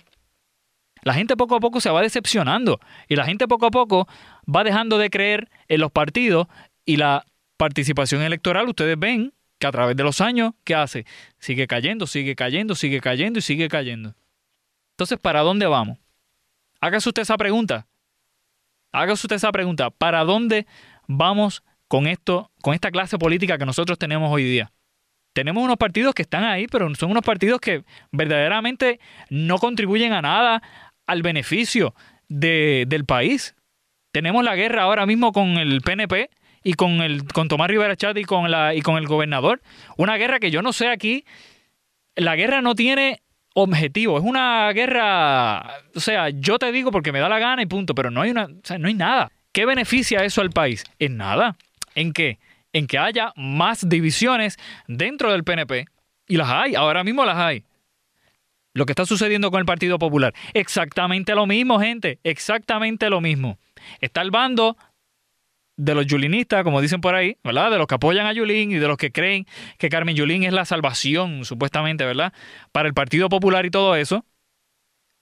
la gente poco a poco se va decepcionando y la gente poco a poco va dejando de creer en los partidos y la participación electoral, ustedes ven que a través de los años, ¿qué hace? Sigue cayendo, sigue cayendo, sigue cayendo y sigue cayendo. Entonces, ¿para dónde vamos? Hágase usted esa pregunta. Hágase usted esa pregunta. ¿Para dónde vamos con esto, con esta clase política que nosotros tenemos hoy día? Tenemos unos partidos que están ahí, pero son unos partidos que verdaderamente no contribuyen a nada al beneficio del país. Tenemos la guerra ahora mismo con el PNP, y con el con Tomás Rivera Chat y con la y con el gobernador. Una guerra que yo no sé aquí. La guerra no tiene objetivo, es una guerra, o sea, yo te digo porque me da la gana y punto, pero no hay una, o sea, no hay nada. ¿Qué beneficia eso al país? En nada. ¿En qué? En que haya más divisiones dentro del PNP y las hay, ahora mismo las hay. Lo que está sucediendo con el Partido Popular, exactamente lo mismo, gente, exactamente lo mismo. Está el bando de los yulinistas, como dicen por ahí, ¿verdad? De los que apoyan a Yulín y de los que creen que Carmen Yulín es la salvación, supuestamente, ¿verdad? Para el Partido Popular y todo eso.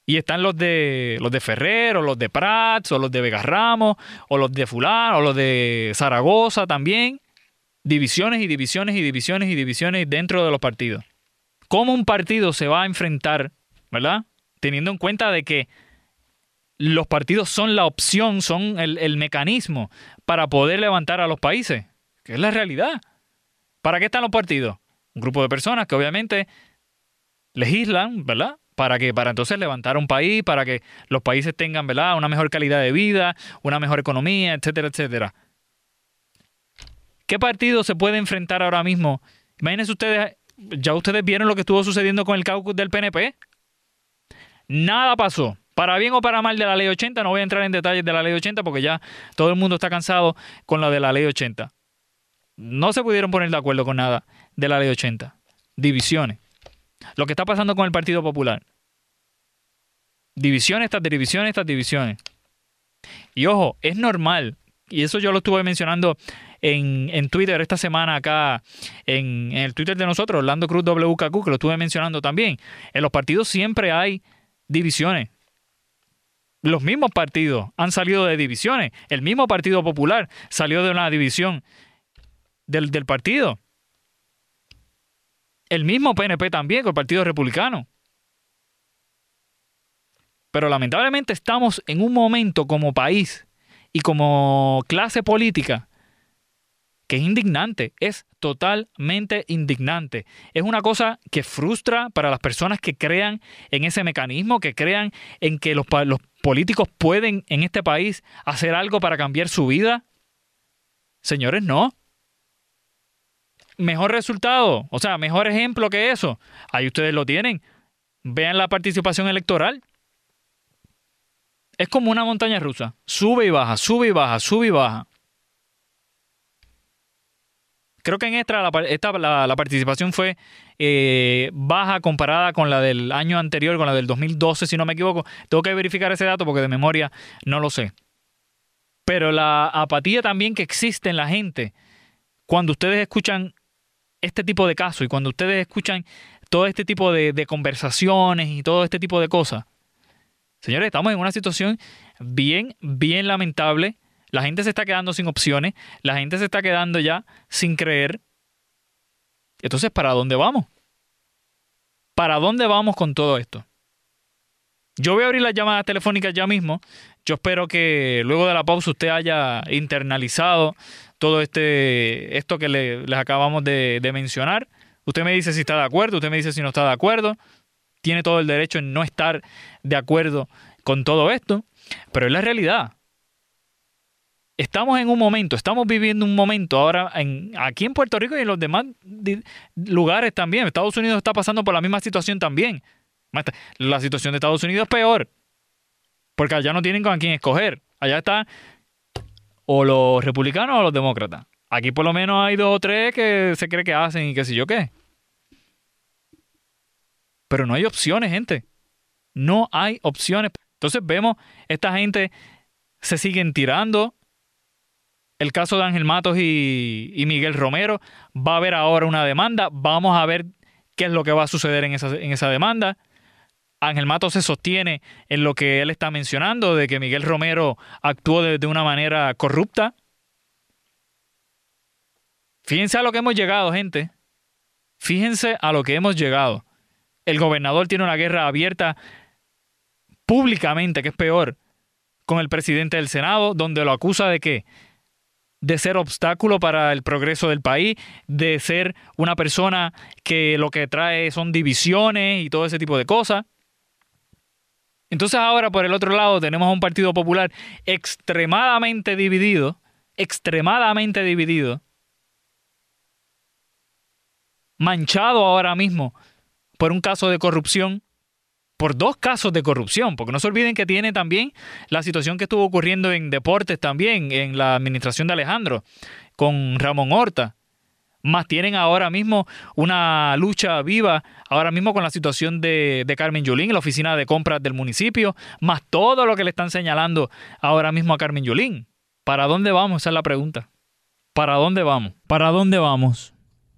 Y están los de los de Ferrer, o los de Prats, o los de Vega Ramos, o los de Fulán, o los de Zaragoza también. Divisiones y divisiones y divisiones y divisiones dentro de los partidos. ¿Cómo un partido se va a enfrentar, ¿verdad? Teniendo en cuenta de que los partidos son la opción, son el, mecanismo para poder levantar a los países, que es la realidad. ¿Para qué están los partidos? Un grupo de personas que obviamente legislan, ¿verdad? Para que para entonces levantar un país, para que los países tengan, ¿verdad? Una mejor calidad de vida, una mejor economía, etcétera, etcétera. ¿Qué partido se puede enfrentar ahora mismo? Imagínense ustedes, ya ustedes vieron lo que estuvo sucediendo con el caucus del PNP. Nada pasó. Para bien o para mal de la ley 80, no voy a entrar en detalles de la ley 80 porque ya todo el mundo está cansado con lo de la ley 80. No se pudieron poner de acuerdo con nada de la ley 80. Divisiones. Lo que está pasando con el Partido Popular. Divisiones estas divisiones, estas divisiones. Y ojo, es normal, y eso yo lo estuve mencionando en, en Twitter esta semana acá, en, en, el Twitter de nosotros, Orlando Cruz WKQ, que lo estuve mencionando también. En los partidos siempre hay divisiones los mismos partidos han salido de divisiones. El mismo Partido Popular salió de una división del, partido. El mismo PNP también, con el Partido Republicano. Pero lamentablemente estamos en un momento como país y como clase política que es indignante, es totalmente indignante. Es una cosa que frustra para las personas que crean en ese mecanismo, que crean en que los, los políticos pueden en este país hacer algo para cambiar su vida. Señores, no. Mejor resultado, o sea, mejor ejemplo que eso. Ahí ustedes lo tienen. Vean la participación electoral. Es como una montaña rusa. Sube y baja, sube y baja, sube y baja. Creo que en esta la, participación fue eh, baja comparada con la del año anterior, con la del 2012, si no me equivoco. Tengo que verificar ese dato porque de memoria no lo sé. Pero la apatía también que existe en la gente cuando ustedes escuchan este tipo de casos y cuando ustedes escuchan todo este tipo de conversaciones y todo este tipo de cosas. Señores, estamos en una situación bien, bien lamentable la gente se está quedando sin opciones, la gente se está quedando ya sin creer. Entonces, ¿para dónde vamos? ¿Para dónde vamos con todo esto? Yo voy a abrir las llamadas telefónicas ya mismo. Yo espero que luego de la pausa usted haya internalizado todo este esto que les acabamos de, de mencionar. Usted me dice si está de acuerdo, usted me dice si no está de acuerdo. Tiene todo el derecho en no estar de acuerdo con todo esto, pero es la realidad estamos en un momento, estamos viviendo un momento ahora aquí en Puerto Rico y en los demás lugares también. Estados Unidos está pasando por la misma situación también. La situación de Estados Unidos es peor, porque allá no tienen con quién escoger. Allá están o los republicanos o los demócratas. Aquí por lo menos hay dos o tres que se cree que hacen y qué sé yo qué. Pero no hay opciones, gente. No hay opciones. Entonces vemos, esta gente se siguen tirando el caso de Ángel Matos y, Miguel Romero. Va a haber ahora una demanda. Vamos a ver qué es lo que va a suceder en esa, en esa demanda. Ángel Matos se sostiene en lo que él está mencionando, de que Miguel Romero actuó de, de, una manera corrupta. Fíjense a lo que hemos llegado, gente. Fíjense a lo que hemos llegado. El gobernador tiene una guerra abierta públicamente, que es peor, con el presidente del Senado, donde lo acusa de que de ser obstáculo para el progreso del país, de ser una persona que lo que trae son divisiones y todo ese tipo de cosas. Entonces ahora por el otro lado tenemos un Partido Popular extremadamente dividido, extremadamente dividido, manchado ahora mismo por un caso de corrupción por dos casos de corrupción, porque no se olviden que tiene también la situación que estuvo ocurriendo en deportes también, en la administración de Alejandro, con Ramón Horta. Más tienen ahora mismo una lucha viva, ahora mismo con la situación de, Carmen Yulín, en la oficina de compras del municipio, más todo lo que le están señalando ahora mismo a Carmen Yulín. ¿Para dónde vamos? Esa es la pregunta. ¿Para dónde vamos? ¿Para dónde vamos?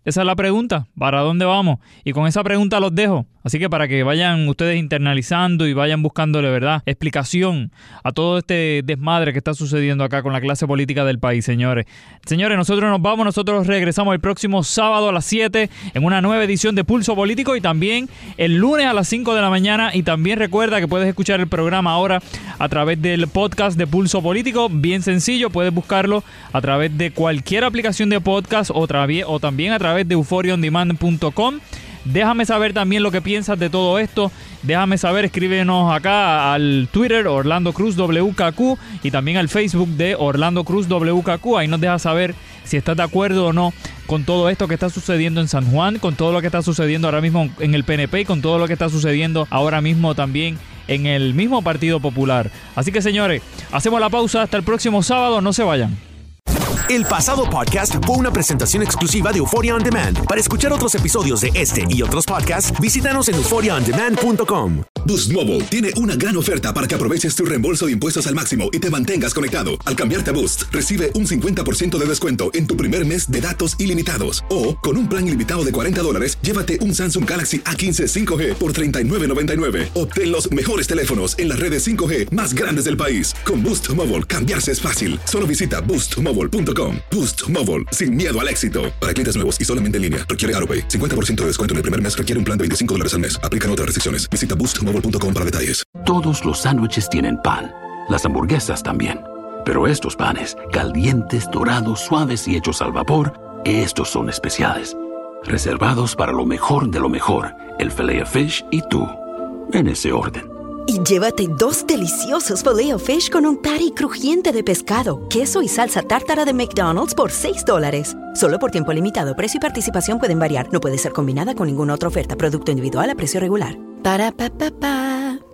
Esa es la pregunta. ¿Para dónde vamos? Y con esa pregunta los dejo. Así que para que vayan ustedes internalizando y vayan buscándole, ¿verdad?, explicación a todo este desmadre que está sucediendo acá con la clase política del país, señores. Señores, nosotros nos vamos, nosotros regresamos el próximo sábado a las 7 en una nueva edición de Pulso Político y también el lunes a las 5 de la mañana. Y también recuerda que puedes escuchar el programa ahora a través del podcast de Pulso Político. Bien sencillo, puedes buscarlo a través de cualquier aplicación de podcast o, o también a través de euphoriaondemand.com. Déjame saber también lo que piensas de todo esto. Déjame saber, escríbenos acá al Twitter Orlando Cruz WKQ y también al Facebook de Orlando Cruz WKQ. Ahí nos deja saber si estás de acuerdo o no con todo esto que está sucediendo en San Juan, con todo lo que está sucediendo ahora mismo en el PNP y con todo lo que está sucediendo ahora mismo también en el mismo Partido Popular. Así que señores, hacemos la pausa hasta el próximo sábado, no se vayan. El pasado podcast fue una presentación exclusiva de Euphoria On Demand. Para escuchar otros episodios de este y otros podcasts, visítanos en euphoriaondemand.com. Boost Mobile tiene una gran oferta para que aproveches tu reembolso de impuestos al máximo y te mantengas conectado. Al cambiarte a Boost, recibe un 50% de descuento en tu primer mes de datos ilimitados. O, con un plan ilimitado de 40 dólares, llévate un Samsung Galaxy A15 5G por $39.99. Obtén los mejores teléfonos en las redes 5G más grandes del país. Con Boost Mobile, cambiarse es fácil. Solo visita boostmobile.com Boost Mobile, sin miedo al éxito. Para clientes nuevos y solamente en línea, requiere AroPay. 50% de descuento en el primer mes requiere un plan de 25 dólares al mes. Aplican otras restricciones. Visita boostmobile.com para detalles. Todos los sándwiches tienen pan. Las hamburguesas también. Pero estos panes, calientes, dorados, suaves y hechos al vapor, estos son especiales. Reservados para lo mejor de lo mejor, el filet fish y tú. En ese orden. Y llévate dos deliciosos filet fish con un patty crujiente de pescado, queso y salsa tártara de McDonald's por 6 dólares. Solo por tiempo limitado. Precio y participación pueden variar. No puede ser combinada con ninguna otra oferta. Producto individual a precio regular. Ba-da-ba-ba-ba.